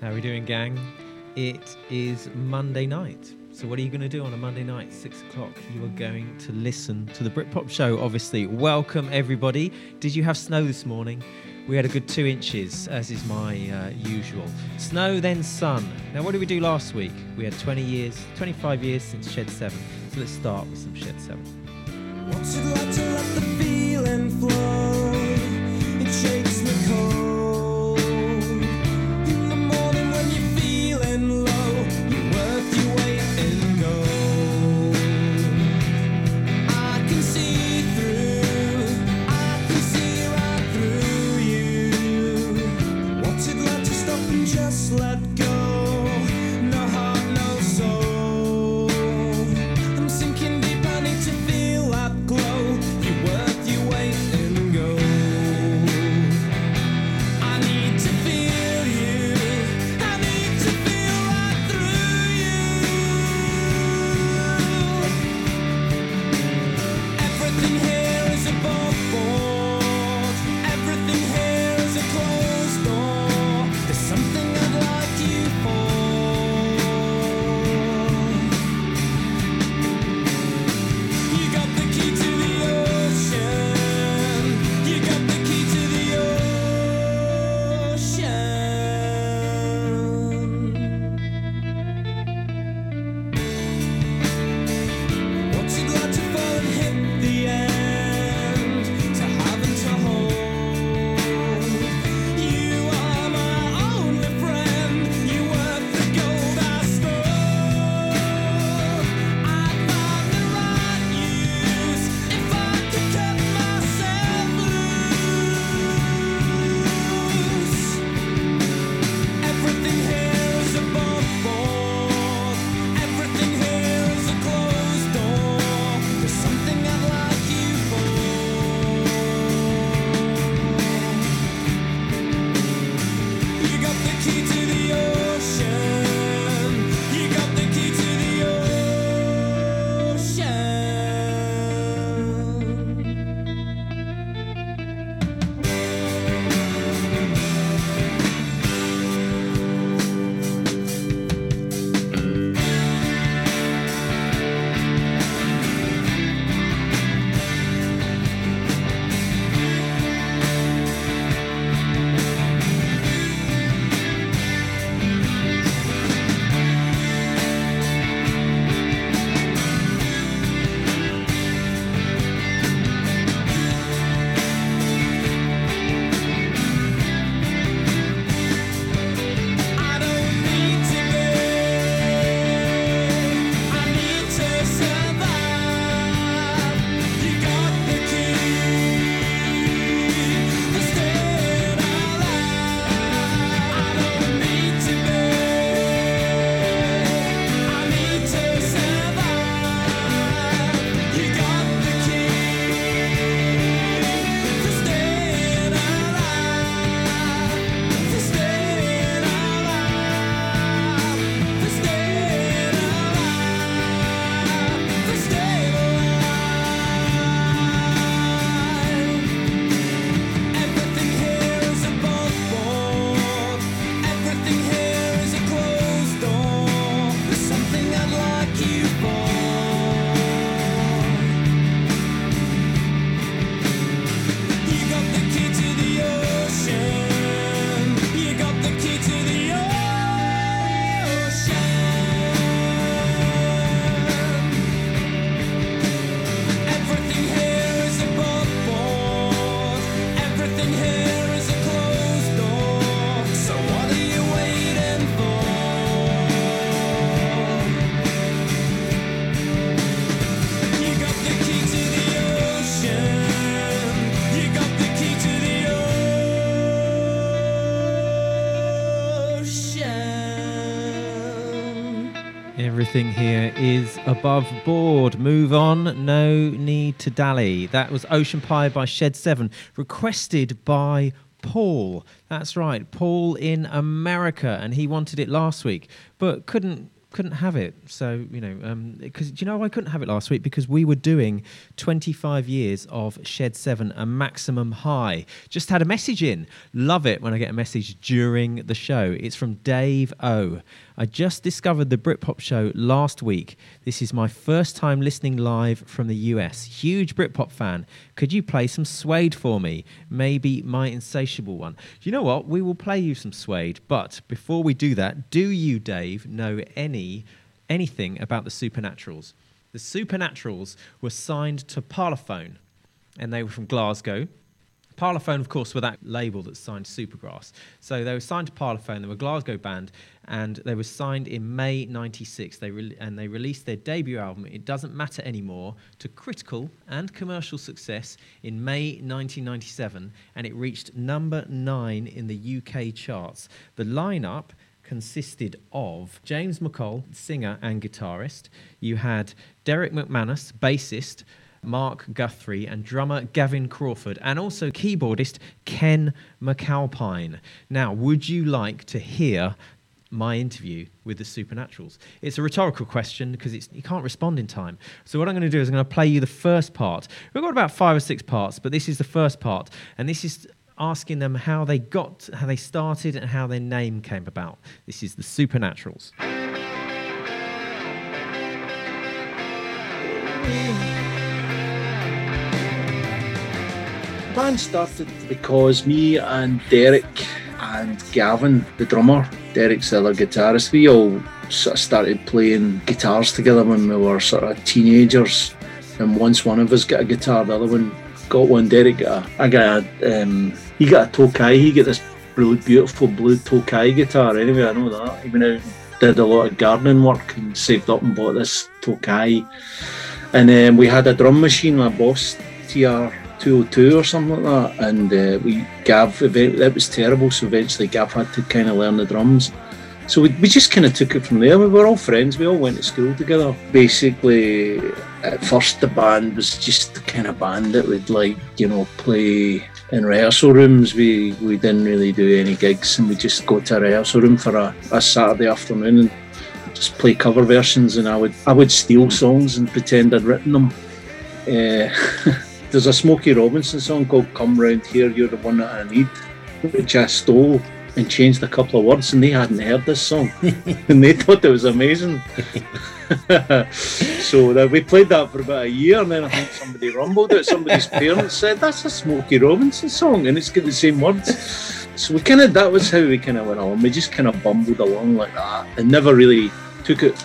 How are we doing, gang? It is Monday night. So, what are you going to do on a Monday night, six o'clock? You are going to listen to the Britpop Show, obviously. Welcome, everybody. Did you have snow this morning? We had a good two inches, as is my uh, usual. Snow, then sun. Now, what did we do last week? We had 20 years, 25 years since Shed 7. So, let's start with some Shed 7. Everything here is above board. Move on, no need to dally. That was Ocean Pie by Shed 7, requested by Paul. That's right, Paul in America, and he wanted it last week, but couldn't couldn't have it. So you know, um, because do you know I couldn't have it last week? Because we were doing 25 years of Shed Seven, a maximum high. Just had a message in. Love it when I get a message during the show. It's from Dave O. I just discovered the Britpop show last week. This is my first time listening live from the US. Huge Britpop fan. Could you play some Suede for me? Maybe my insatiable one. Do You know what? We will play you some Suede. But before we do that, do you, Dave, know any anything about the Supernaturals? The Supernaturals were signed to Parlophone, and they were from Glasgow. Parlophone, of course, were that label that signed Supergrass. So they were signed to Parlophone. They were a Glasgow band, and they were signed in May '96. They re- and they released their debut album, "It Doesn't Matter Anymore," to critical and commercial success in May 1997, and it reached number nine in the UK charts. The lineup consisted of James McColl, singer and guitarist. You had Derek McManus, bassist. Mark Guthrie and drummer Gavin Crawford, and also keyboardist Ken McAlpine. Now, would you like to hear my interview with the Supernaturals? It's a rhetorical question because you can't respond in time. So, what I'm going to do is I'm going to play you the first part. We've got about five or six parts, but this is the first part, and this is asking them how they got, how they started, and how their name came about. This is the Supernaturals. Band started because me and Derek and Gavin, the drummer, Derek's the other guitarist, we all sort of started playing guitars together when we were sort of teenagers. And once one of us got a guitar, the other one got one. Derek got a, I got a, um, he got a Tokai, he got this really beautiful blue Tokai guitar. Anyway, I know that. He went out and did a lot of gardening work and saved up and bought this Tokai. And then we had a drum machine, a Boss TR 202 or something like that. And uh, we Gav, that was terrible. So eventually Gav had to kind of learn the drums. So we, we just kind of took it from there. We were all friends. We all went to school together. Basically, at first the band was just the kind of band that would like, you know, play in rehearsal rooms. We we didn't really do any gigs, and we just go to a rehearsal room for a, a Saturday afternoon and just play cover versions. And I would I would steal songs and pretend I'd written them. Uh, there's a Smokey Robinson song called "Come Round Here, You're the One That I Need," which I stole and changed a couple of words, and they hadn't heard this song, and they thought it was amazing. so that we played that for about a year, and then I think somebody rumbled it. Somebody's parents said that's a Smokey Robinson song, and it's got the same words. So we kind of that was how we kind of went on. We just kind of bumbled along like that, and never really took it.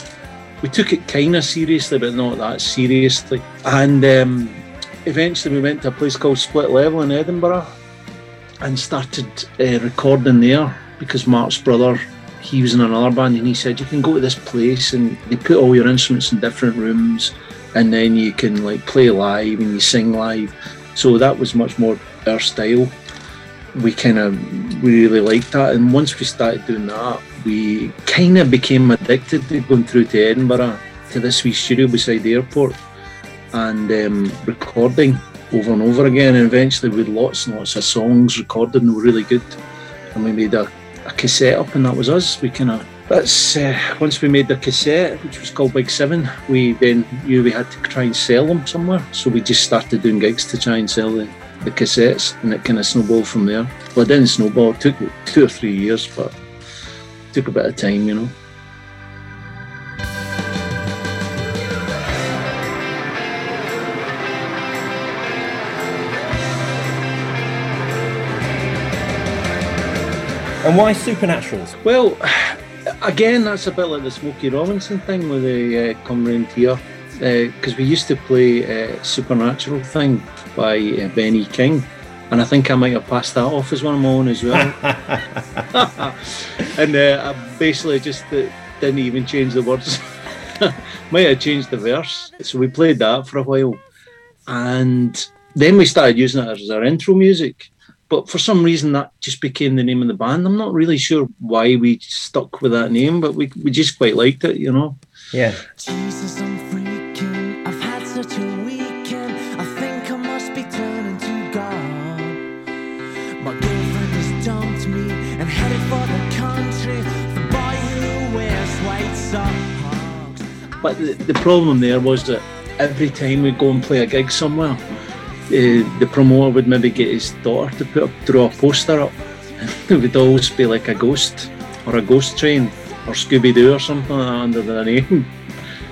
We took it kind of seriously, but not that seriously. And um, eventually, we went to a place called Split Level in Edinburgh and started uh, recording there because Mark's brother he was in another band and he said you can go to this place and they put all your instruments in different rooms and then you can like play live and you sing live. So that was much more our style. We kind of we really liked that and once we started doing that we kind of became addicted to going through to Edinburgh to this wee studio beside the airport and um, recording over and over again and eventually with lots and lots of songs recorded and they were really good. And we made a, a cassette up and that was us. We kind of that's uh, once we made the cassette which was called Big Seven we then knew we had to try and sell them somewhere. So we just started doing gigs to try and sell the, the cassettes and it kind of snowballed from there. Well it didn't snowball. It took two or three years but took a bit of time you know And why Supernaturals? Well, again, that's a bit like the Smokey Robinson thing with the uh, Come Round Here. Because we used to play uh, Supernatural thing by uh, Benny King. And I think I might have passed that off as one of my own as well. and uh, I basically just uh, didn't even change the words. might have changed the verse. So we played that for a while. And then we started using it as our intro music but for some reason that just became the name of the band. I'm not really sure why we stuck with that name, but we, we just quite liked it, you know. Yeah. Jesus, I'm freaking. I've had such a weekend. I think I must be turning to God. My girlfriend has dumped me and headed for the country. The boy who wears white socks. But the, the problem there was that every time we go and play a gig somewhere, uh, the promoter would maybe get his daughter to put up, draw a poster up. It would always be like a ghost or a ghost train or Scooby Doo or something under the name.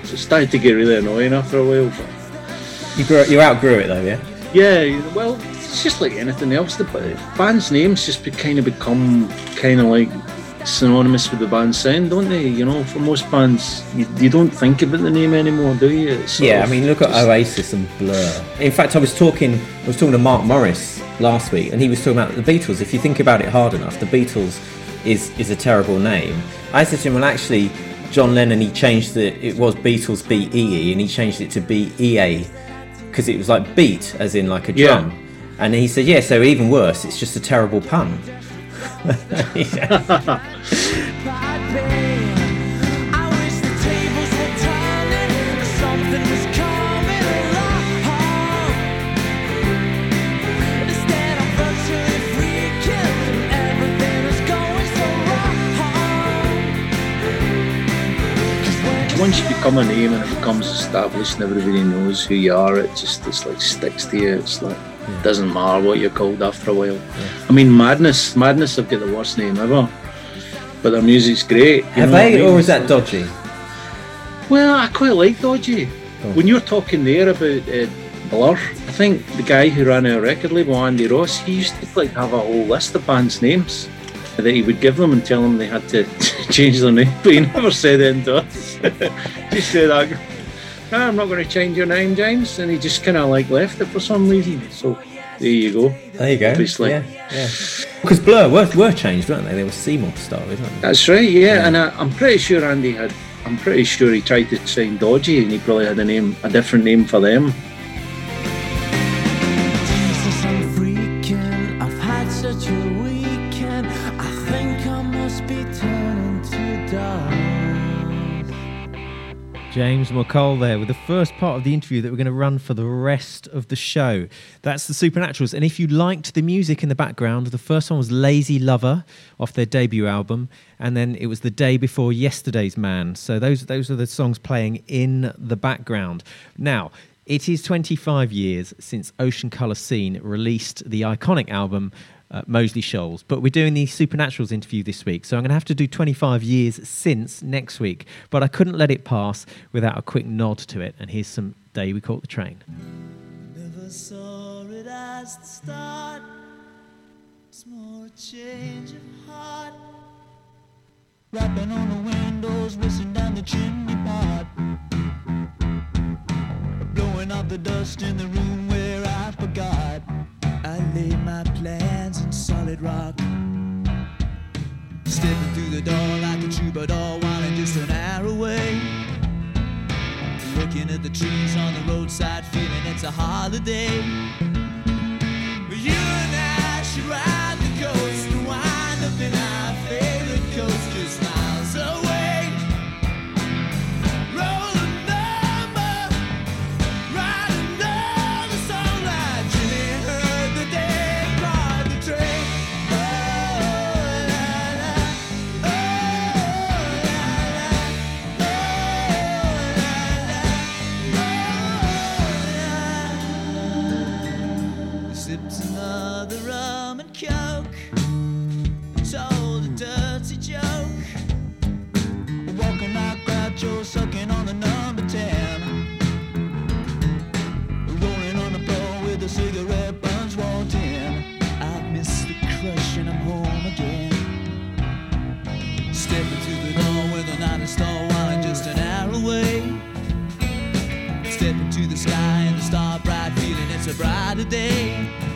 So it started to get really annoying after a while. But You grew, you outgrew it though, yeah. yeah, well, it's just like anything else. The band's names just be, kind of become kind of like synonymous with the band's sound, don't they? You know, for most bands, you, you don't think about the name anymore, do you? Yeah, I mean, look at Oasis and Blur. In fact, I was talking, I was talking to Mark Morris last week, and he was talking about the Beatles. If you think about it hard enough, the Beatles is is a terrible name. I said to him, well, actually, John Lennon he changed the it was Beatles B E E, and he changed it to B E A because it was like beat, as in like a Yeah. drum. And he said, yeah, so even worse, it's just a terrible pun. Once you become a name and it becomes established and everybody knows who you are, it just it's like sticks to you. It's like it doesn't matter what you're called after a while. I mean, Madness, Madness have got the worst name ever, but their music's great. Have what I they, mean? or is that dodgy? Well, I quite like Dodgy. Oh. When you're talking there about uh, Blur, I think the guy who ran our record label, Andy Ross, he used to like have a whole list of bands' names that he would give them and tell them they had to change their name, but he never said anything to us. he said, "I- "No, "I'm not going to change your name, James," and he just kind of like left it for some reason. So there you go. There you go. Obviously. Yeah, yeah. Because Blur were, were changed, weren't they? They were Seymour started, weren't they? That's right, yeah. And I, I'm pretty sure Andy had. I'm pretty sure he tried to sign Dodgy, and he probably had a name, a different name for them. James McColl there with the first part of the interview that we're going to run for the rest of the show. That's the Supernaturals. And if you liked the music in the background, the first one was Lazy Lover off their debut album, and then it was The Day Before Yesterday's Man. So those those are the songs playing in the background. Now, it is 25 years since Ocean Colour Scene released the iconic album uh, Moseley Shoals. But we're doing the Supernaturals interview this week, so I'm going to have to do 25 years since next week. But I couldn't let it pass without a quick nod to it. And here's some Day We Caught the Train. Never saw it as the start. It's more change of heart. Rapping on the windows, whistling down the chimney pot. Blowing off the dust in the room where I forgot. I laid my plans in solid rock. Stepping through the door like a troubadour, wanting just an hour away. Looking at the trees on the roadside, feeling it's a holiday. Brighter day.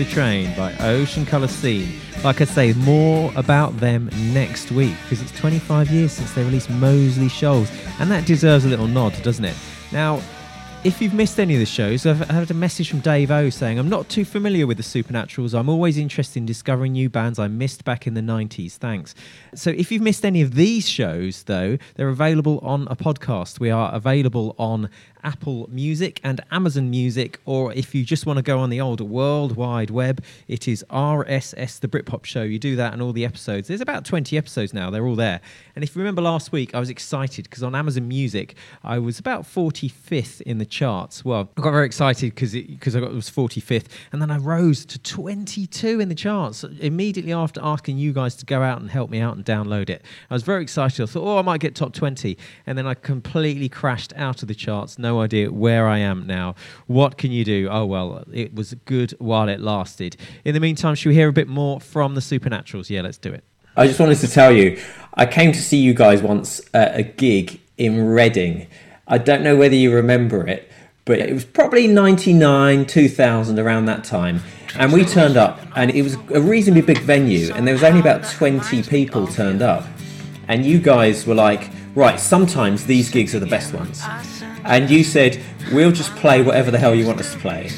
The Train by Ocean Colour Scene. Like I say, more about them next week because it's 25 years since they released Moseley Shoals, and that deserves a little nod, doesn't it? Now, if you've missed any of the shows, I've had a message from Dave O saying, I'm not too familiar with the Supernaturals. I'm always interested in discovering new bands I missed back in the 90s. Thanks. So if you've missed any of these shows, though, they're available on a podcast. We are available on Apple Music and Amazon Music, or if you just want to go on the old World Wide Web, it is RSS, the Britpop Show. You do that and all the episodes. There's about 20 episodes now, they're all there. And if you remember last week, I was excited because on Amazon Music, I was about 45th in the charts. Well, I got very excited because because I got was 45th, and then I rose to 22 in the charts immediately after asking you guys to go out and help me out and download it. I was very excited. I thought, oh, I might get top 20, and then I completely crashed out of the charts. No idea where I am now. What can you do? Oh well, it was good while it lasted. In the meantime, should we hear a bit more from the Supernaturals? Yeah, let's do it. I just wanted to tell you, I came to see you guys once at a gig in Reading. I don't know whether you remember it, but it was probably 99, 2000, around that time. And we turned up, and it was a reasonably big venue, and there was only about 20 people turned up. And you guys were like, right, sometimes these gigs are the best ones. And you said, we'll just play whatever the hell you want us to play.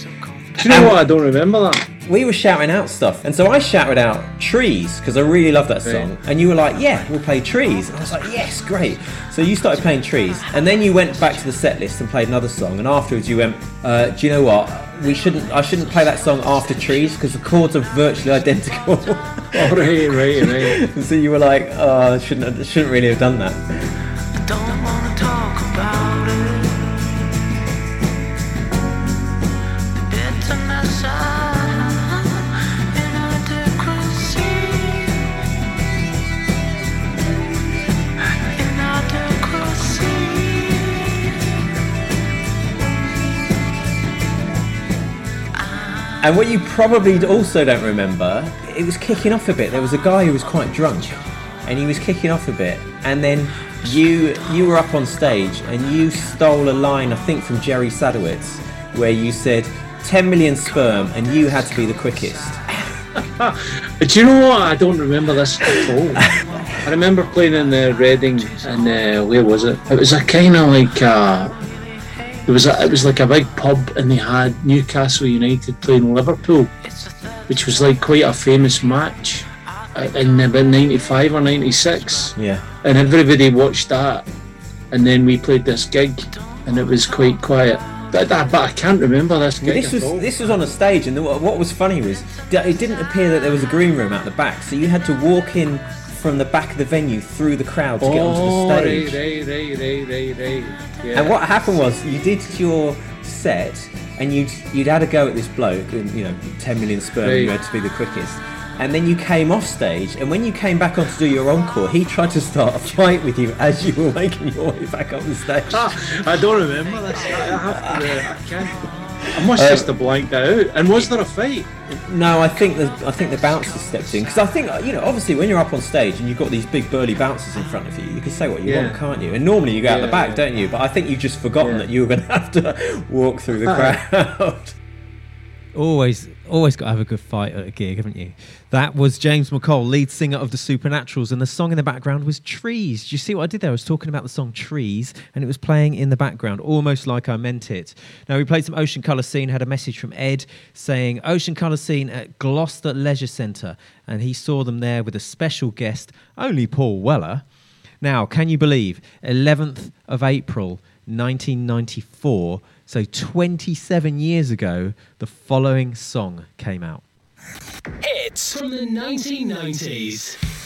Do you know what? I don't remember that. we were shouting out stuff, and so I shouted out trees because I really love that song, and you were like, "Yeah, we'll play trees," and I was like, "Yes, great." So you started playing trees, and then you went back to the set list and played another song, and afterwards you went, uh, "Do you know what? We shouldn't. I shouldn't play that song after trees because the chords are virtually identical." Oh, right, right, right. so you were like, "Oh, I shouldn't. I shouldn't really have done that." And what you probably also don't remember, it was kicking off a bit. There was a guy who was quite drunk, and he was kicking off a bit, and then you you were up on stage and you stole a line, I think, from Jerry Sadowitz, where you said 10 million sperm, and you had to be the quickest. Do you know what? I don't remember this at all. I remember playing in the Reading, and uh, where was it? It was a kind of like uh, it was a, it was like a big pub, and they had Newcastle United playing Liverpool, which was like quite a famous match uh, in about '95 or '96, Yeah. and everybody watched that, and then we played this gig, and it was quite quiet. But, I- but I can't remember this gig. This was this was on a stage, and the, what was funny was it didn't appear that there was a green room out the back, so you had to walk in from the back of the venue through the crowd to get onto Oh, the right, stage. Yeah. And what happened was you did your set, and you'd you'd had a go at this bloke, and you know, 10 million sperm, you had to be the quickest. And then you came off stage, and when you came back on to do your encore, he tried to start a fight with you as you were making your way back up the stage. Ah, I don't remember this. I have to. Uh, I can't. I must Uh, just have blanked that out. And was there a fight? No, I think the I think the bouncers stepped in because I think you know obviously when you're up on stage and you've got these big burly bouncers in front of you, you can say what you Yeah. want, can't you? And normally you go out the back, yeah. don't you? But I think you've just forgotten Yeah. that you were going to have to walk through the crowd. Always, always got to have a good fight at a gig, haven't you? That was James McColl, lead singer of the Supernaturals, and the song in the background was Trees. Do you see what I did there? I was talking about the song Trees, and it was playing in the background, almost like I meant it. Now, we played some Ocean Colour Scene, had a message from Ed saying Ocean Colour Scene at Gloucester Leisure Centre, and he saw them there with a special guest, only Paul Weller. Now, can you believe 11th of April 1994, so 27 years ago, the following song came out. Hits from the 1990s.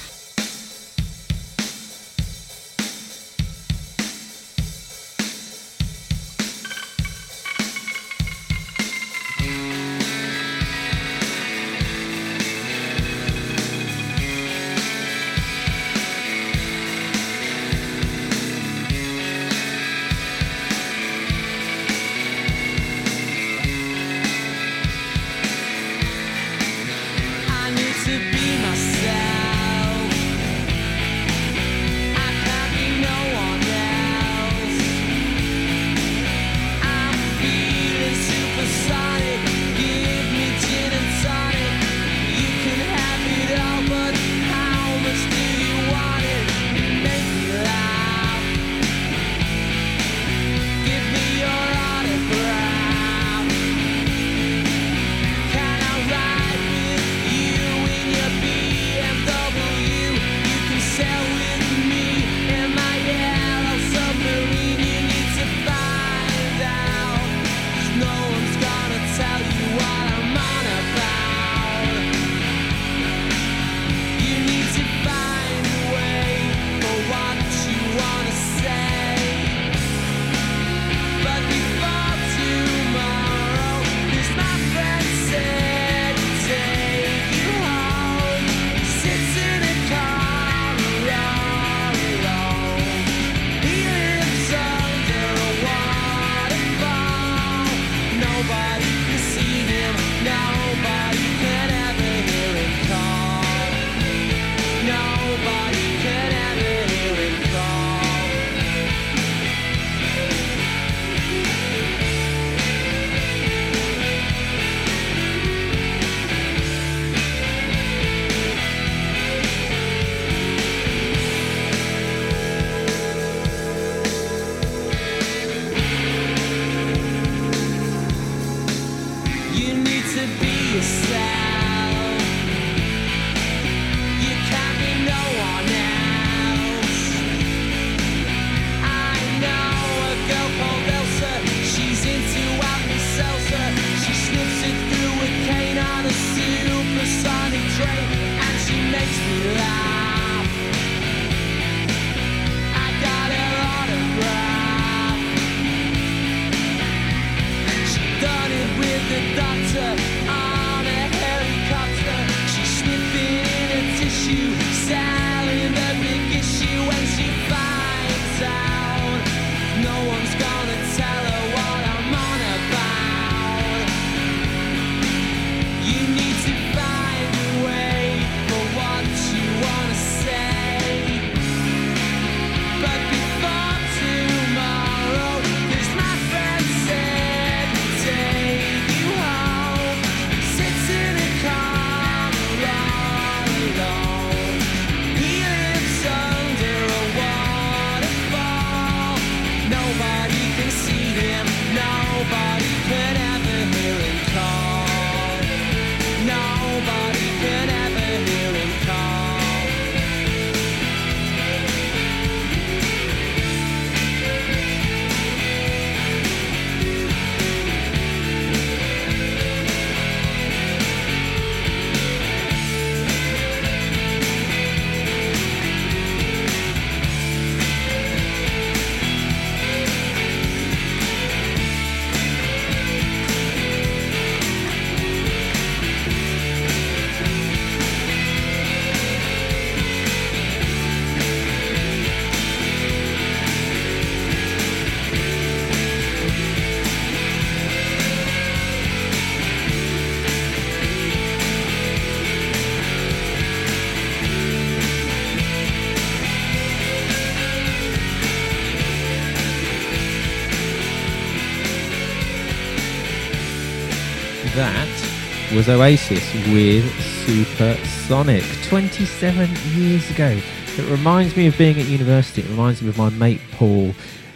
done it with the doctor. I was Oasis with Supersonic 27 years ago. It reminds me of being at university. It reminds me of my mate Paul.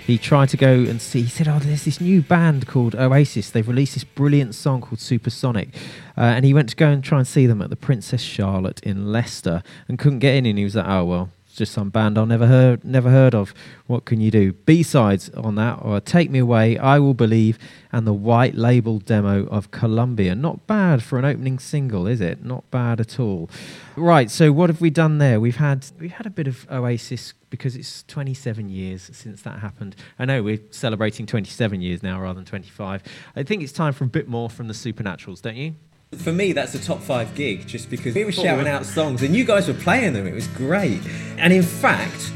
He tried to go and see. He said, "Oh, there's this new band called Oasis. They've released this brilliant song called Supersonic," uh, and he went to go and try and see them at the Princess Charlotte in Leicester and couldn't get in. And he was like, "Oh well, just some band I've never heard, never heard of. What can you do?" B sides on that are "Take Me Away," "I Will Believe," and the white label demo of Columbia. Not bad for an opening single, is it? Not bad at all. Right. So what have we done there? We've had we've had a bit of Oasis because it's 27 years since that happened. I know we're celebrating 27 years now rather than 25. I think it's time for a bit more from the Supernaturals, don't you? For me, that's a top five gig just because we were shouting out songs and you guys were playing them. It was great. And in fact,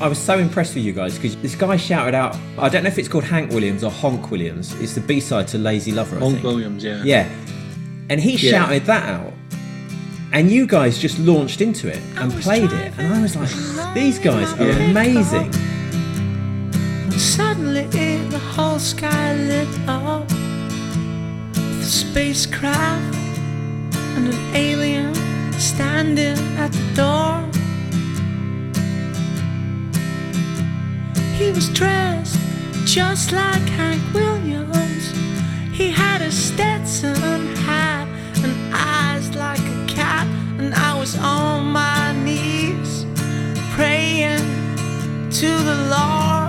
I was so impressed with you guys because this guy shouted out, I don't know if it's called Hank Williams or Honk Williams. It's the B side to Lazy Lover. I Honk think. Williams, yeah. Yeah. And he Yeah. shouted that out. And you guys just launched into it and played it. And I was like, these guys are Yeah. amazing. Suddenly the whole sky lit up with a spacecraft and an alien standing at the door. He was dressed just like Hank Williams. He had a Stetson hat and eyes like a cat, and I was on my knees praying to the Lord.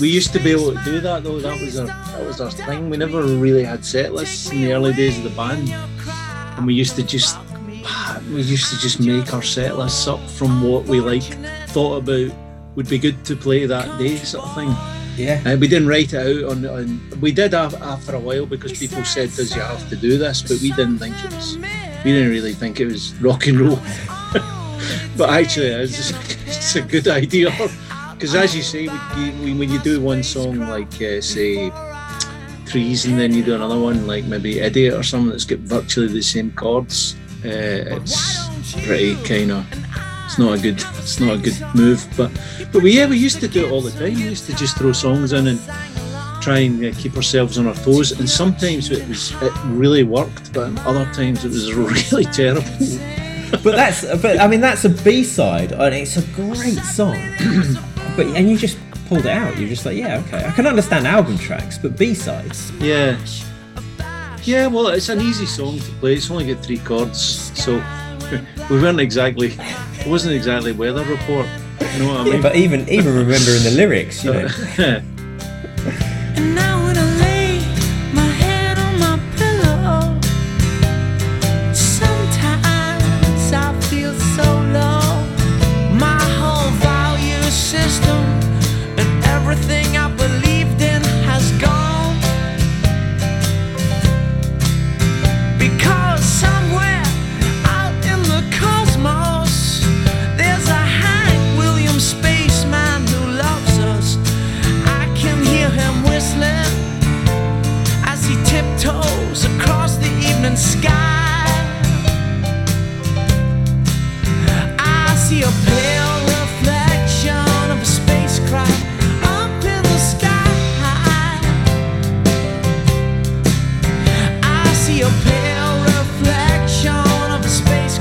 We used to be able to do that though. That was our that was our thing. We never really had set lists in the early days of the band, and we used to just we used to just make our set lists up from what we like thought about would be good to play that day, sort of thing. Yeah. Uh, we didn't write it out on, on we did after a while because people said, "Does you have to do this?" But we didn't think it was. We didn't really think it was rock and roll. but actually, it's, it's a good idea because, as you say, when you, when you do one song like uh, say Trees, and then you do another one like maybe Idiot or something that's got virtually the same chords, uh, it's pretty kind of it's not a good it's not a good move. But but we yeah we used to do it all the time. We used to just throw songs in and try and uh, keep ourselves on our toes. And sometimes it was it really worked but other times it was really terrible. But that's but I mean that's a B side and it's a great song. but and you just pulled it out. You're just like, yeah, okay. I can understand album tracks, but B sides. yeah yeah well it's an easy song to play it's only got three chords so we weren't exactly it wasn't exactly weather report you know what I mean But even even remembering the lyrics, you know.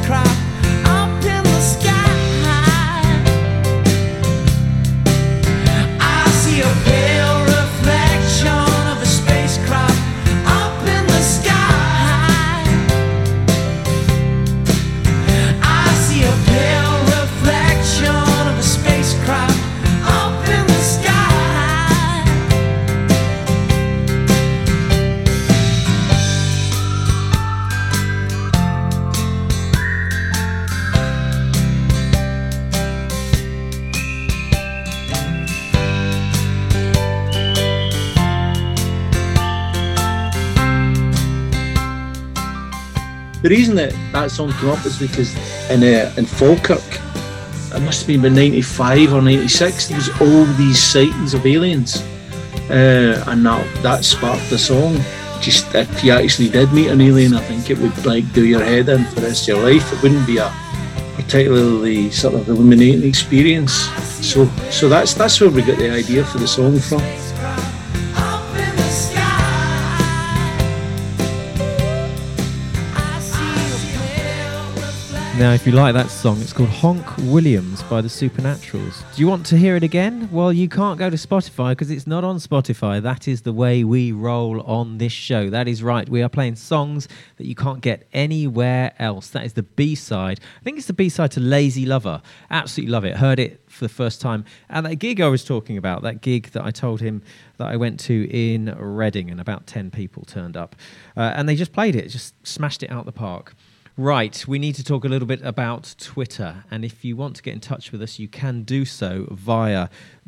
spacecraft The reason that that song came up is because in uh, in Falkirk, it must have been about '95 or '96. There was all these sightings of aliens, uh, and that that sparked the song. Just if you actually did meet an alien, I think it would like do your head in for the rest of your life. It wouldn't be a particularly sort of illuminating experience. So so that's that's where we got the idea for the song from. Now, if you like that song, it's called Honk Williams by the Supernaturals. Do you want to hear it again? Well, you can't go to Spotify because it's not on Spotify. That is the way we roll on this show. That is right. We are playing songs that you can't get anywhere else. That is the B side. I think it's the B side to Lazy Lover. Absolutely love it. Heard it for the first time at that gig I was talking about, that gig that I told him that I went to in Reading, and about 10 people turned up. Uh, and they just played it, just smashed it out the park. Right, we need to talk a little bit about Twitter. And if you want to get in touch with us, you can do so via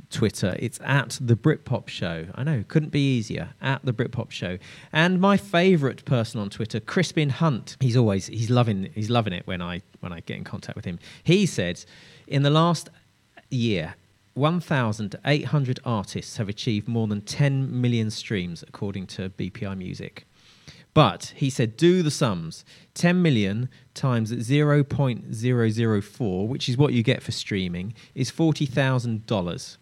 Twitter. It's at the Britpop Show. I know, couldn't be easier. At the Britpop Show. And my favourite person on Twitter, Crispin Hunt. He's always he's loving he's loving it when I when I get in contact with him. He said, in the last year, 1,800 artists have achieved more than 10 million streams, according to BPI Music. But he said, do the sums. 10 million times 0.004, which is what you get for streaming, is $40,000.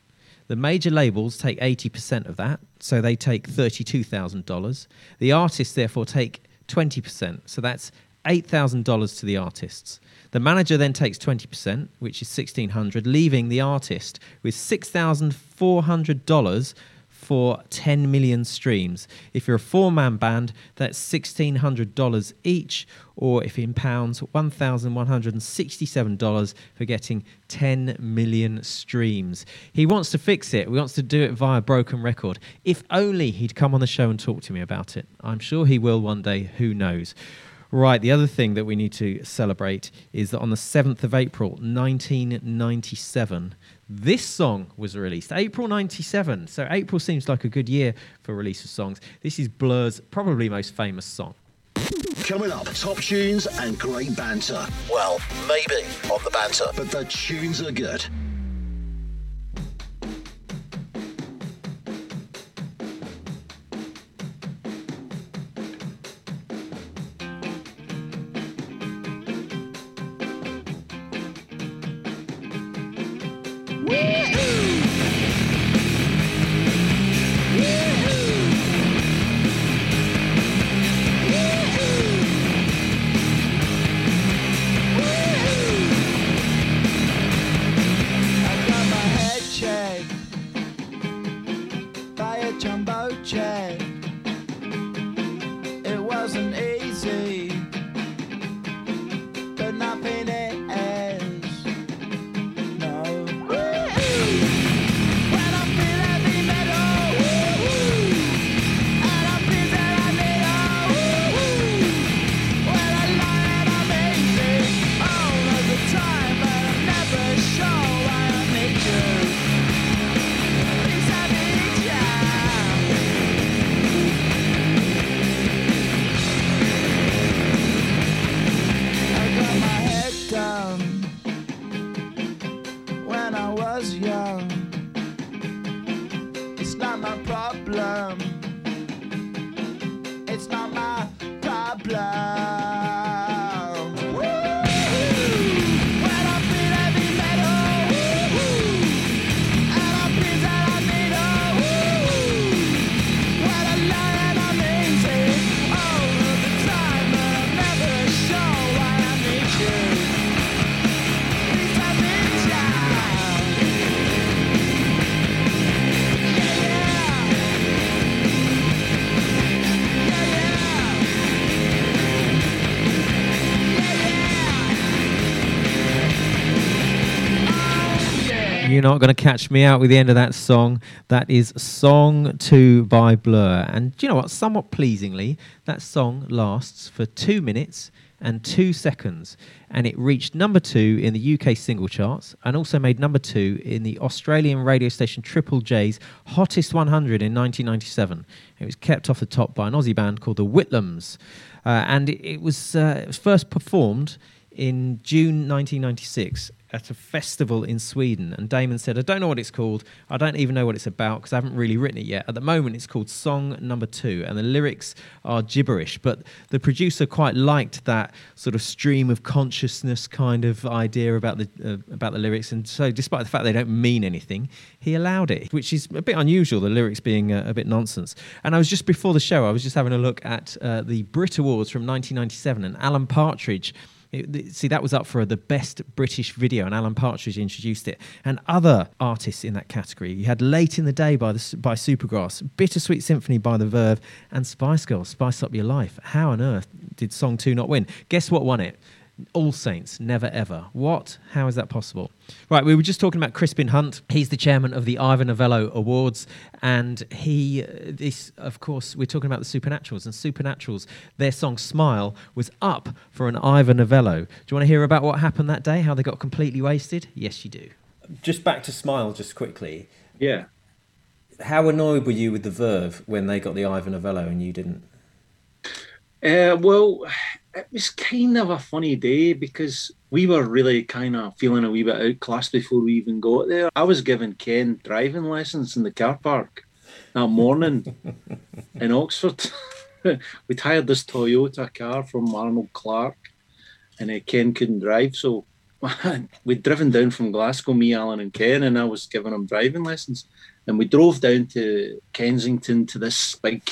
The major labels take 80% of that, so they take $32,000. The artists, therefore, take 20%, so that's $8,000 to the artists. The manager then takes 20%, which is 1600 leaving the artist with $6,400 for 10 million streams. If you're a four man band, that's $1,600 each, or if in pounds, $1,167 for getting 10 million streams. He wants to fix it. He wants to do it via Broken Record. If only he'd come on the show and talk to me about it. I'm sure he will one day. Who knows? Right, the other thing that we need to celebrate is that on the 7th of April 1997, this song was released. April 97. So April seems like a good year for release of songs. This is Blur's probably most famous song. Coming up, top tunes and great banter. Well, maybe on the banter, but the tunes are good. Not going to catch me out with the end of that song. That is Song 2 by Blur. And you know what? Somewhat pleasingly, that song lasts for two minutes and two seconds. And it reached number two in the UK single charts and also made number two in the Australian radio station Triple J's Hottest 100 in 1997. It was kept off the top by an Aussie band called the Whitlams. Uh, and it was, uh, it was first performed in June 1996 at a festival in Sweden. And Damon said, I don't know what it's called. I don't even know what it's about because I haven't really written it yet. At the moment, it's called Song Number Two, and the lyrics are gibberish. But the producer quite liked that sort of stream of consciousness kind of idea about the, uh, about the lyrics. And so, despite the fact they don't mean anything, he allowed it, which is a bit unusual, the lyrics being uh, a bit nonsense. And I was just before the show, I was just having a look at uh, the Brit Awards from 1997, and Alan Partridge See, that was up for the best British video, and Alan Partridge introduced it. And other artists in that category, you had Late in the Day by the by Supergrass, Bittersweet Symphony by The Verve, and Spice Girls, Spice Up Your Life. How on earth did song two not win? Guess what won it? All Saints, Never Ever. What? How is that possible? Right, we were just talking about Crispin Hunt. He's the chairman of the Ivor Novello Awards, and he, uh, this, of course, we're talking about the Supernaturals, and Supernaturals, their song Smile was up for an Ivor Novello. Do you want to hear about what happened that day? How they got completely wasted? Yes, you do. Just back to Smile, just quickly. Yeah. How annoyed were you with the Verve when they got the Ivor Novello and you didn't? Uh, well, it was kind of a funny day because we were really kind of feeling a wee bit outclassed before we even got there. I was giving Ken driving lessons in the car park that morning in Oxford. We'd hired this Toyota car from Arnold Clark, and uh, Ken couldn't drive, so we'd driven down from Glasgow, me, Alan, and Ken, and I was giving him driving lessons. And we drove down to Kensington to this big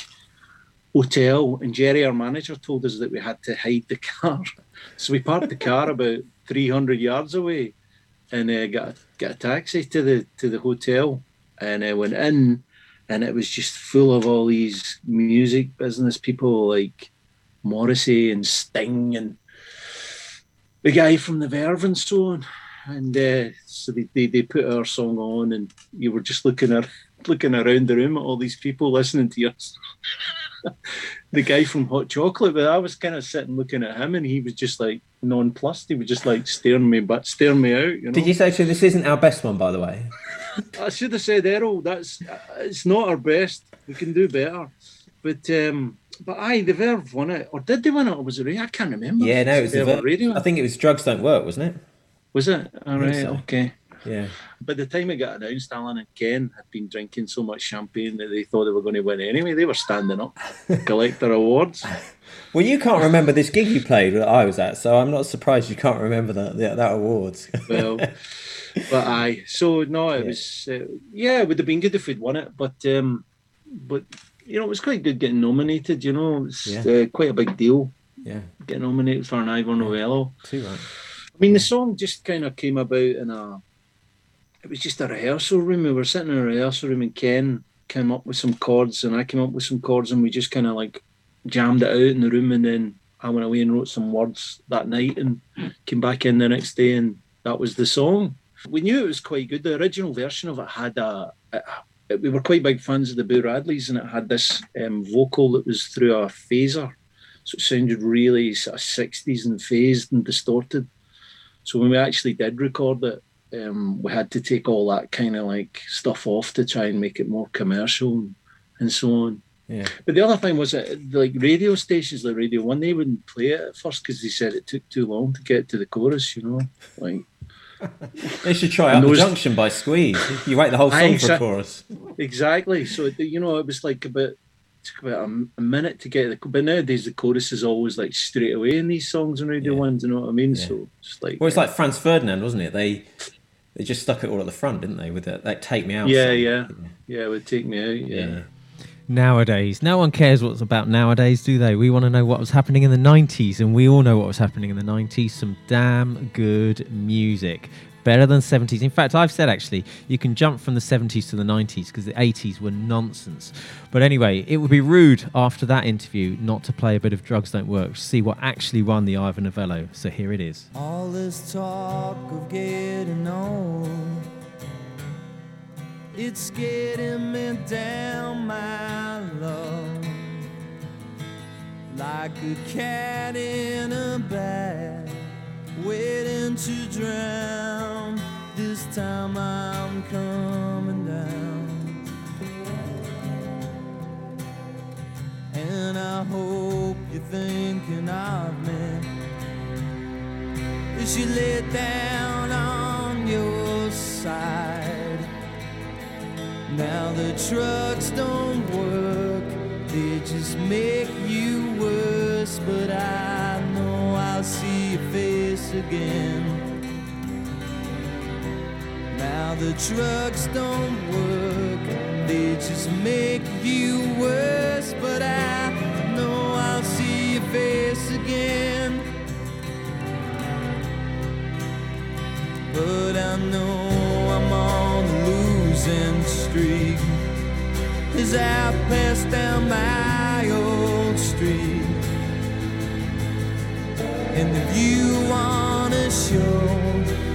hotel, and Jerry, our manager, told us that we had to hide the car. So we parked the car about 300 yards away, and uh, got a, got a taxi to the to the hotel, and I went in, and it was just full of all these music business people like Morrissey and Sting and the guy from the Verve and so on. And uh, so they, they, they put our song on, and you were just looking at looking around the room at all these people listening to us. the guy from Hot Chocolate, but I was kind of sitting looking at him, and he was just like nonplussed. He was just like staring me, but staring me out. You know. Did you say to this isn't our best one, by the way? I should have said Errol. That's it's not our best. We can do better. But um, but aye, the Verve won it, or did they win it, or was it? radio? I can't remember. Yeah, no, it was the Verve radio. I think it was Drugs Don't Work, wasn't it? Was it? All right, so. okay. Yeah. By the time it got announced, Alan and Ken had been drinking so much champagne that they thought they were going to win anyway. They were standing up, to collect their awards. Well, you can't remember this gig you played that I was at, so I'm not surprised you can't remember that that, that awards. Well, but aye. So no, it was uh, yeah, it would have been good if we'd won it, but um, but you know, it was quite good getting nominated. You know, it's Yeah. uh, quite a big deal yeah, getting nominated for an Ivor Novello. too right. I mean, the song just kind of came about in a. It was just a rehearsal room. We were sitting in a rehearsal room, and Ken came up with some chords, and I came up with some chords, and we just kind of like jammed it out in the room, and then I went away and wrote some words that night, and came back in the next day, and that was the song. We knew it was quite good. The original version of it had a. a we were quite big fans of the Boo Radleys, and it had this um, vocal that was through a phaser, so it sounded really sort of sixties and phased and distorted. So when we actually did record it, um, we had to take all that kind of like stuff off to try and make it more commercial and, so on. Yeah. But the other thing was that like radio stations, like Radio One, they wouldn't play it at first because they said it took too long to get to the chorus. You know, like They should try the Junction by Squeeze. You write the whole song for a chorus. exactly. So you know, it was like about took about a, a minute to get the. But nowadays the chorus is always like straight away in these songs on Radio Yeah. One. Do you know what I mean? Yeah. So it's like Well, it's like Franz Ferdinand, wasn't it? They they just stuck it all at the front, didn't they? With that, that "Take Me Out." yeah, song. yeah, yeah. With take me out. yeah. yeah. Nowadays, no one cares what's about nowadays, do they? We want to know what was happening in the 90s, and we all know what was happening in the 90s. Some damn good music. Better than 70s. In fact, I've said actually, you can jump from the 70s to the 90s because the 80s were nonsense. But anyway, it would be rude after that interview not to play a bit of Drugs Don't Work, see what actually won the Ivor Novello. So here it is. All this talk of getting old, it's getting me down, my love. Like a cat in a bag, waiting to drown. This time I'm coming down. And I hope you're thinking of me as you lay down on your side. Now the drugs don't work, they just make you worse. But I see your face again. Now the drugs don't work, they just make you worse. But I know I'll see your face again. but I know I'm on a losing streak as I pass And if you wanna show,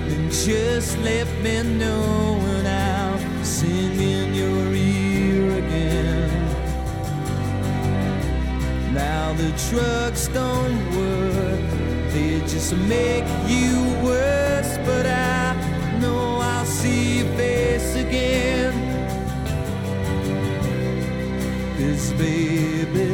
then just let me know and I'll sing in your ear again. Now the drugs don't work, they just make you worse. But I know I'll see your face again. Cause baby,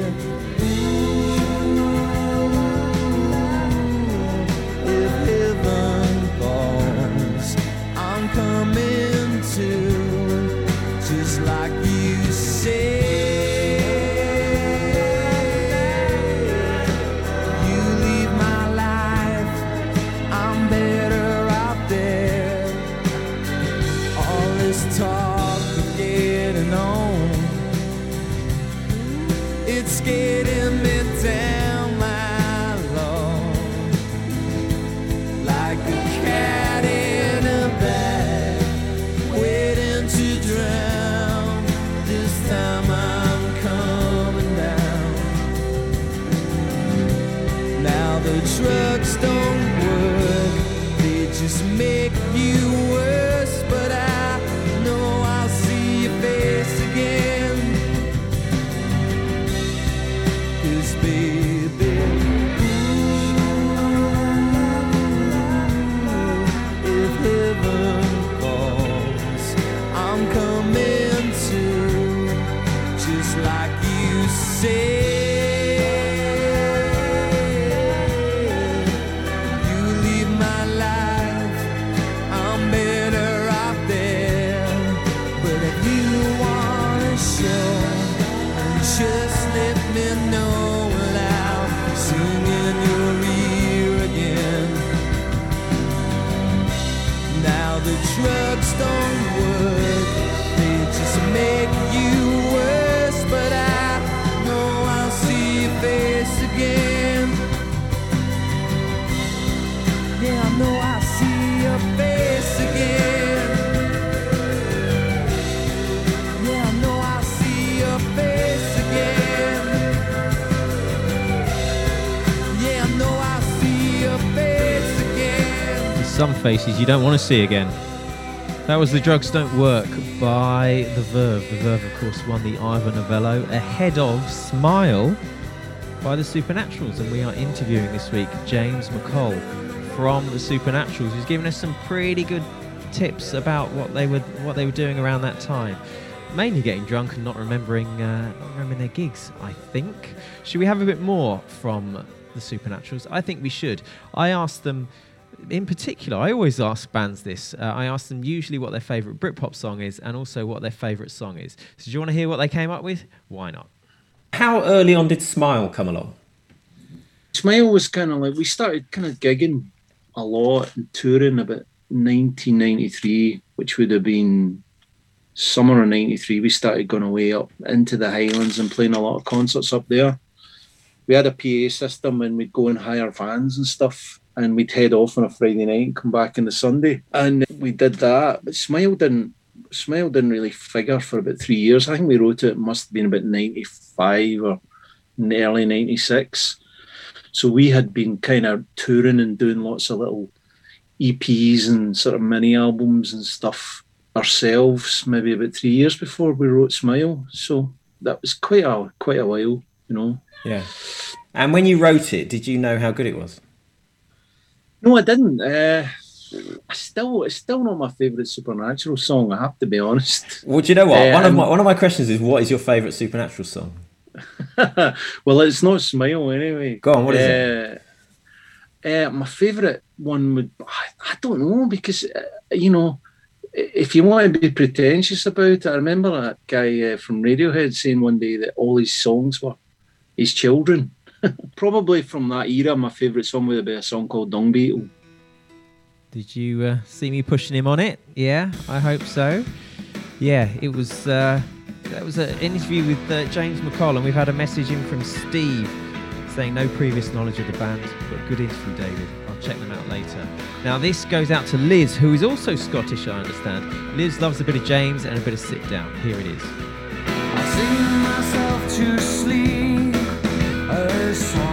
faces you don't want to see again. That was The Drugs Don't Work by The Verve. The Verve, of course, won the Ivor Novello ahead of Smile by The Supernaturals. And we are interviewing this week James McColl from The Supernaturals, who's given us some pretty good tips about what they were what they were doing around that time. Mainly getting drunk and not remembering uh, not remembering their gigs, I think. Should we have a bit more from the Supernaturals? I think we should. I asked them in particular, I always ask bands this. Uh, I ask them usually what their favourite Britpop song is and also what their favourite song is. So, do you want to hear what they came up with? Why not? How early on did Smile come along? Smile was kind of like we started kind of gigging a lot and touring about 1993, which would have been summer of 93. We started going away up into the Highlands and playing a lot of concerts up there. We had a PA system and we'd go and hire vans and stuff and we'd head off on a Friday night and come back on the Sunday. And we did that. But Smile didn't Smile didn't really figure for about three years. I think we wrote it, it must have been about 95 or in the early 96. So we had been kind of touring and doing lots of little EPs and sort of mini albums and stuff ourselves, maybe about three years before we wrote Smile. So that was quite a quite a while, you know. Yeah. And when you wrote it, did you know how good it was? No, I didn't. Uh, I still, it's still not my favourite Supernatural song. I have to be honest. Well, do you know what? one of Um, my one of my questions is, what is your favourite Supernatural song? well, it's not Smile anyway. Go on, what is it? Uh, my favourite one would I, I don't know because uh, you know if you want to be pretentious about it, I remember that guy uh, from Radiohead saying one day that all his songs were his children. Probably from that era, my favourite song would be a song called Dung Beetle. Did you uh, see me pushing him on it? Yeah, I hope so. Yeah, it was. Uh, that was an interview with uh, James McColl, and we've had a message in from Steve saying no previous knowledge of the band, but Good interview, David. I'll check them out later. Now, this goes out to Liz, who is also Scottish, I understand. Liz loves a bit of James and a bit of Sit Down. Here it is. Sing myself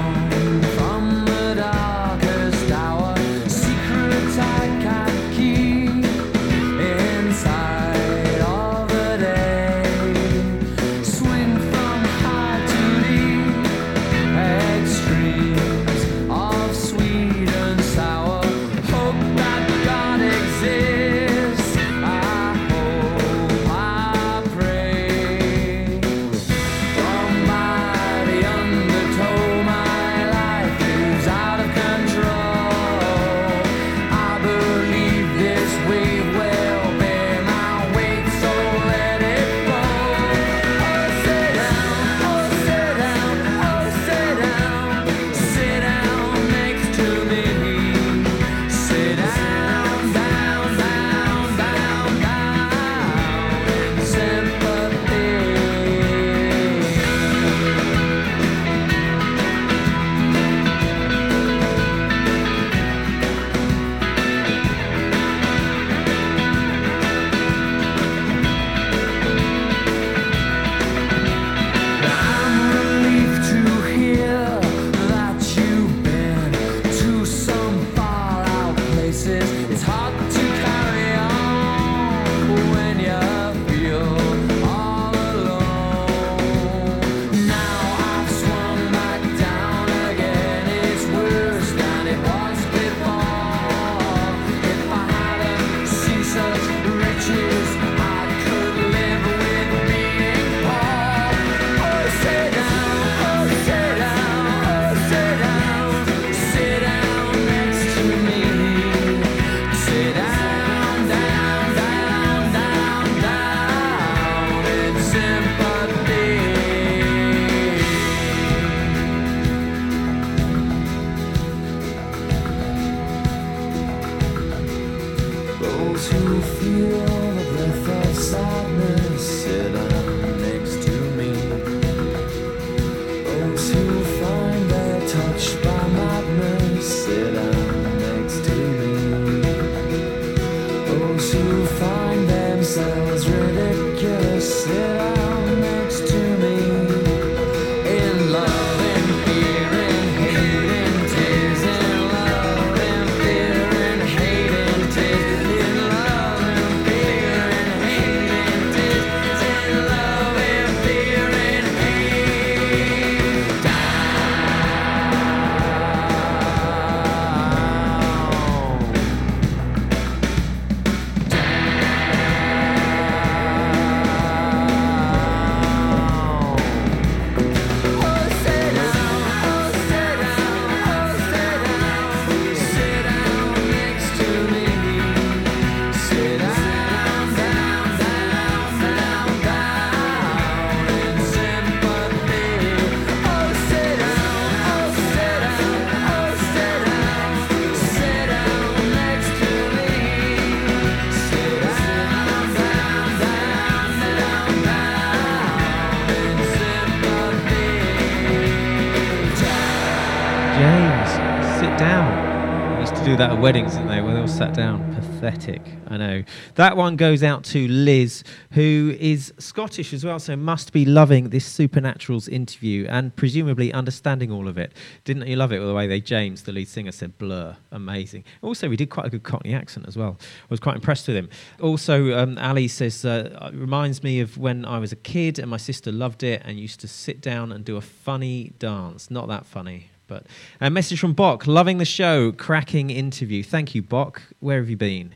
weddings, didn't they? Where they all sat down. Pathetic. I know. That one goes out to Liz, who is Scottish as well, so must be loving this Supernaturals interview and presumably understanding all of it. Didn't you love it? The way they, James, the lead singer, said blur. Amazing. Also, we did quite a good Cockney accent as well. I was quite impressed with him. Also, um, Ali says, uh, reminds me of when I was a kid and my sister loved it and used to sit down and do a funny dance. Not that funny. But a message from Bok, loving the show, cracking interview. Thank you, Bok. Where have you been?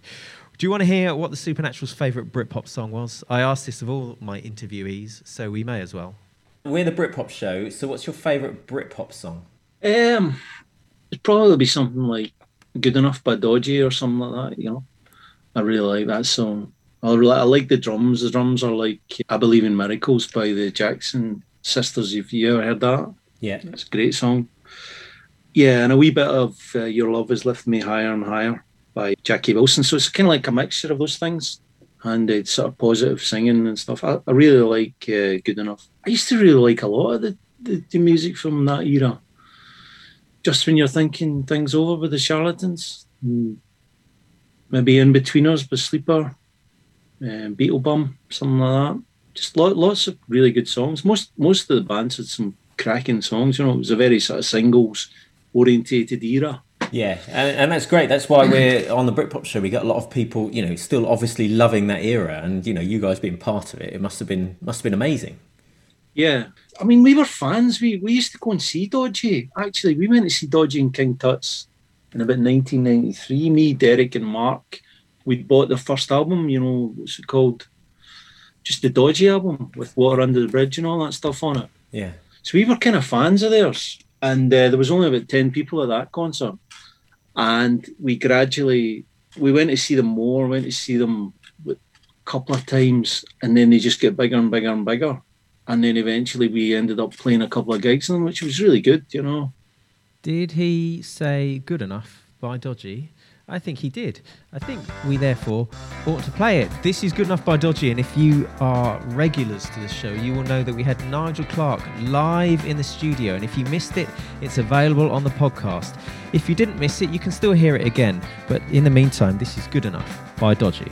Do you want to hear what the Supernatural's favourite Britpop song was? I asked this of all my interviewees, so we may as well. We're the Britpop show, so what's your favourite Britpop song? Um, it'd probably be something like "Good Enough" by Dodgy or something like that. You know, I really like that song. I, really, I like the drums. The drums are like "I Believe in Miracles" by the Jackson Sisters. If you ever heard that, Yeah. it's a great song. Yeah, and a wee bit of uh, "Your Love Has Lifted Me Higher and Higher" by Jackie Wilson. So it's kind of like a mixture of those things, and it's sort of positive singing and stuff. I, I really like uh, "Good Enough." I used to really like a lot of the, the, the music from that era. just when you're thinking things over with the charlatans, mm, maybe Inbetweener with Sleeper, uh, Beetle Bum, something like that. Just lo- lots of really good songs. Most most of the bands had some cracking songs. You know, it was a very sort of singles orientated era. Yeah, and, and that's great. That's why we're on the Britpop show. We got a lot of people, you know, still obviously loving that era, and you know, you guys being part of it, it must have been must have been amazing. Yeah. I mean, we were fans. We we used to go and see Dodgy. Actually, we went to see Dodgy and King Tuts in about 1993. Me, Derek, and Mark. We'd bought the first album, you know, what's it called? Just the Dodgy album with Water Under the Bridge and all that stuff on it. Yeah, So we were kind of fans of theirs. And uh, there was only about 10 people at that concert. And we gradually, we went to see them more, went to see them a couple of times. And then they just get bigger and bigger and bigger. And then eventually we ended up playing a couple of gigs in them, which was really good, you know. Did he say good enough by Dodgy? I think he did. I think we therefore ought to play it. This is good enough by Dodgy, and if you are regulars to the show, you will know that we had Nigel Clark live in the studio. And if you missed it, it's available on the podcast. If you didn't miss it, you can still hear it again. But in the meantime, this is good enough by Dodgy.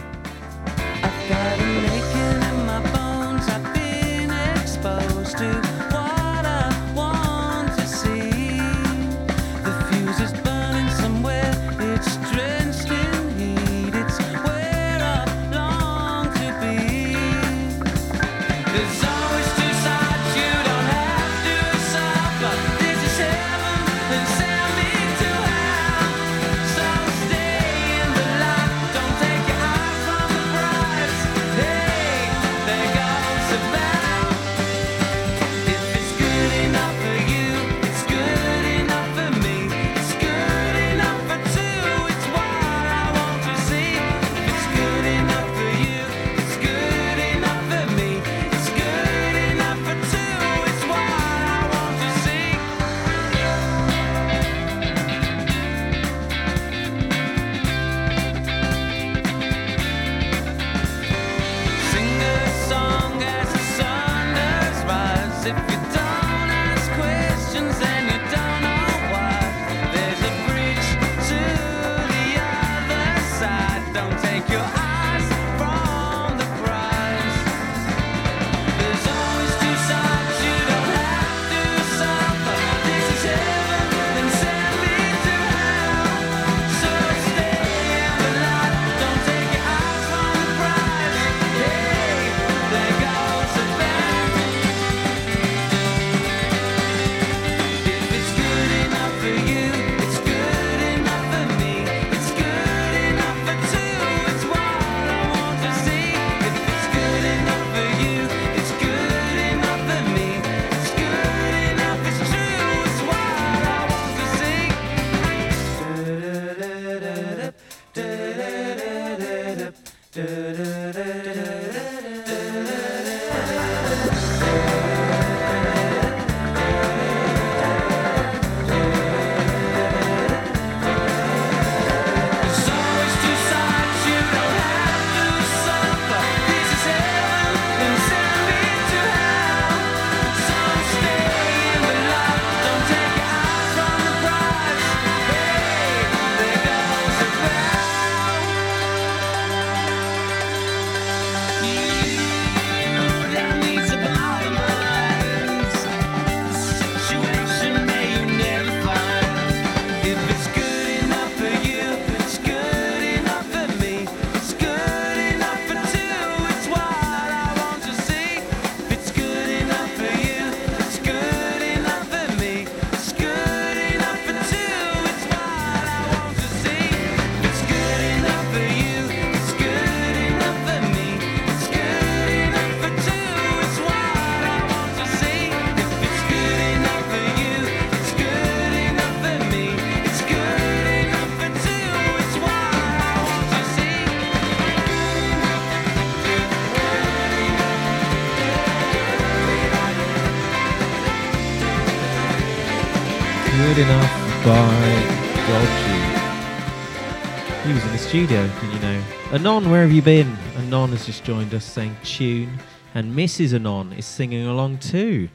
Anon, where have you been? Anon has just joined us saying tune, and Mrs. Anon is singing along too.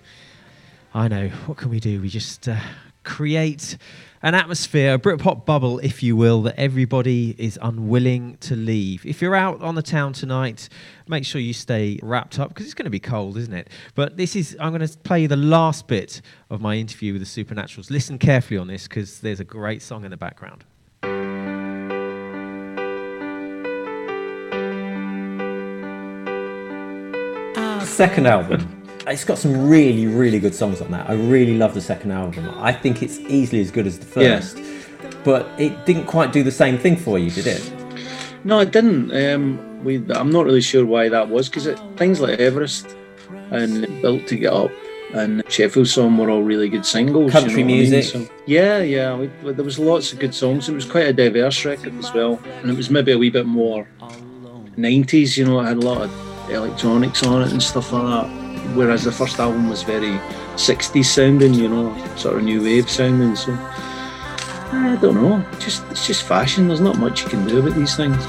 I know, what can we do? We just uh, create an atmosphere, a Britpop bubble, if you will, that everybody is unwilling to leave. If you're out on the town tonight, make sure you stay wrapped up because it's going to be cold, isn't it? But this is, I'm going to play the last bit of my interview with the Supernaturals. Listen carefully on this because there's a great song in the background. Second album. It's got some really, really good songs on that. I really love the second album. I think it's easily as good as the Yeah. first. But it didn't quite do the same thing for you, did it? No, it didn't. Um, we, I'm not really sure why that was because things like Everest and Built to Get Up and Sheffield Song were all really good singles. Country you know what I mean? music. So- yeah, yeah. We, we- there was lots of good songs. It was quite a diverse record as well, and it was maybe a wee bit more 90s. You know, it had a lot of electronics on it and stuff like that. Whereas the first album was very 60s sounding. You know, sort of new wave sounding. So. I don't know. Just it's just fashion. There's not much you can do about these things.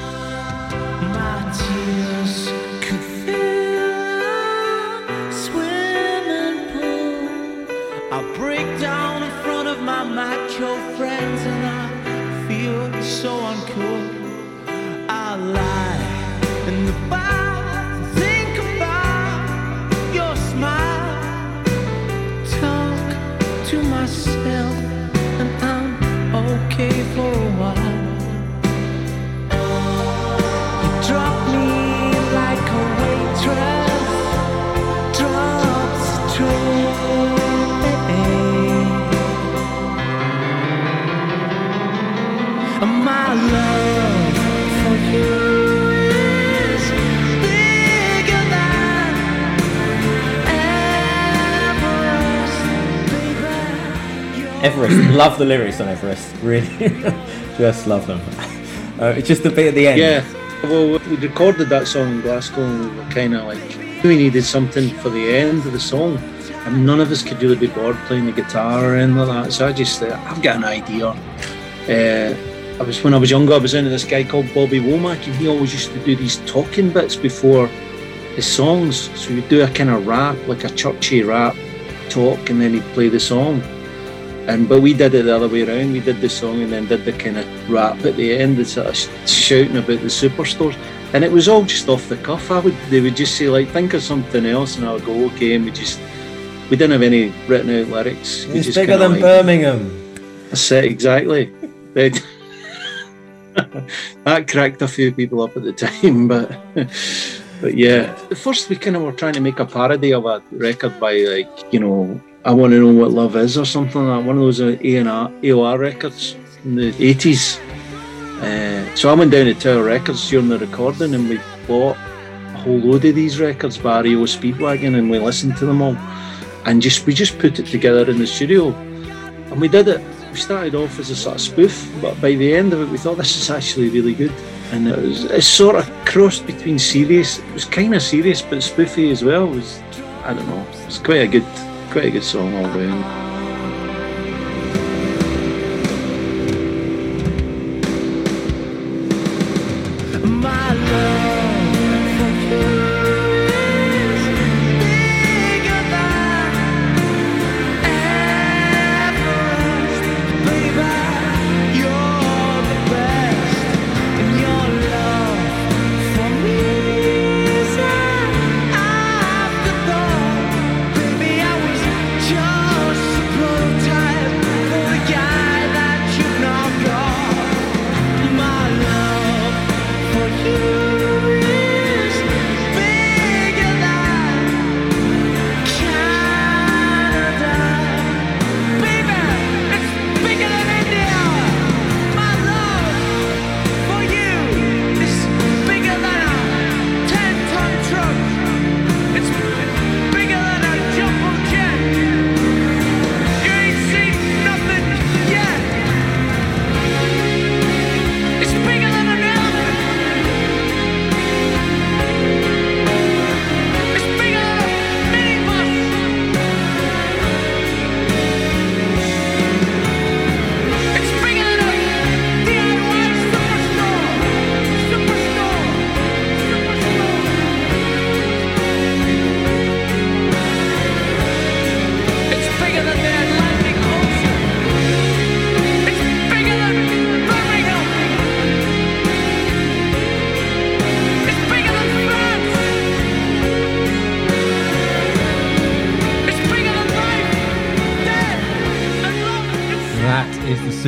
My love for you is bigger than Everest, Everest, love the lyrics on Everest. Really, just love them. Uh, it's just the bit at the end. Yeah, well, we recorded that song in Glasgow and we were kind of like, we needed something for the end of the song. And none of us could really be bored playing the guitar or anything like that. So I just, uh, I've got an idea. Uh, I was When I was younger, I was into this guy called Bobby Womack and he always used to do these talking bits before his songs. So he'd do a kind of rap, like a churchy rap talk, and then he'd play the song. And but we did it the other way around. We did the song and then did the kind of rap at the end, the sort of shouting about the superstores. And it was all just off the cuff. I would they would just say like, think of something else, and I would go okay. And we just we didn't have any written out lyrics. It's bigger than like- Birmingham. That's it, exactly. That cracked a few people up at the time, but but yeah. At first, we kind of were trying to make a parody of a record by like you know, I want to know what love is or something like. One of those uh, A and R AOR records in the eighties. Uh, so I went down to Tower Records during the recording, and we bought a whole load of these records by REO Speedwagon, and we listened to them all, and just we just put it together in the studio, and we did it. We started off as a sort of spoof, but by the end of it, we thought this is actually really good. And it was it's sort of crossed between serious. It was kind of serious, but spoofy as well. It was I don't know. It's quite a good, quite a good song all round.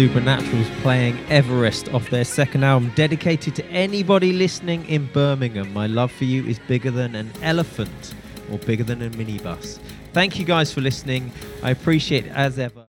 Supernaturals playing Everest off their second album, dedicated to anybody listening in Birmingham. My love for you is bigger than an elephant or bigger than a minibus. Thank you guys for listening. I appreciate it as ever.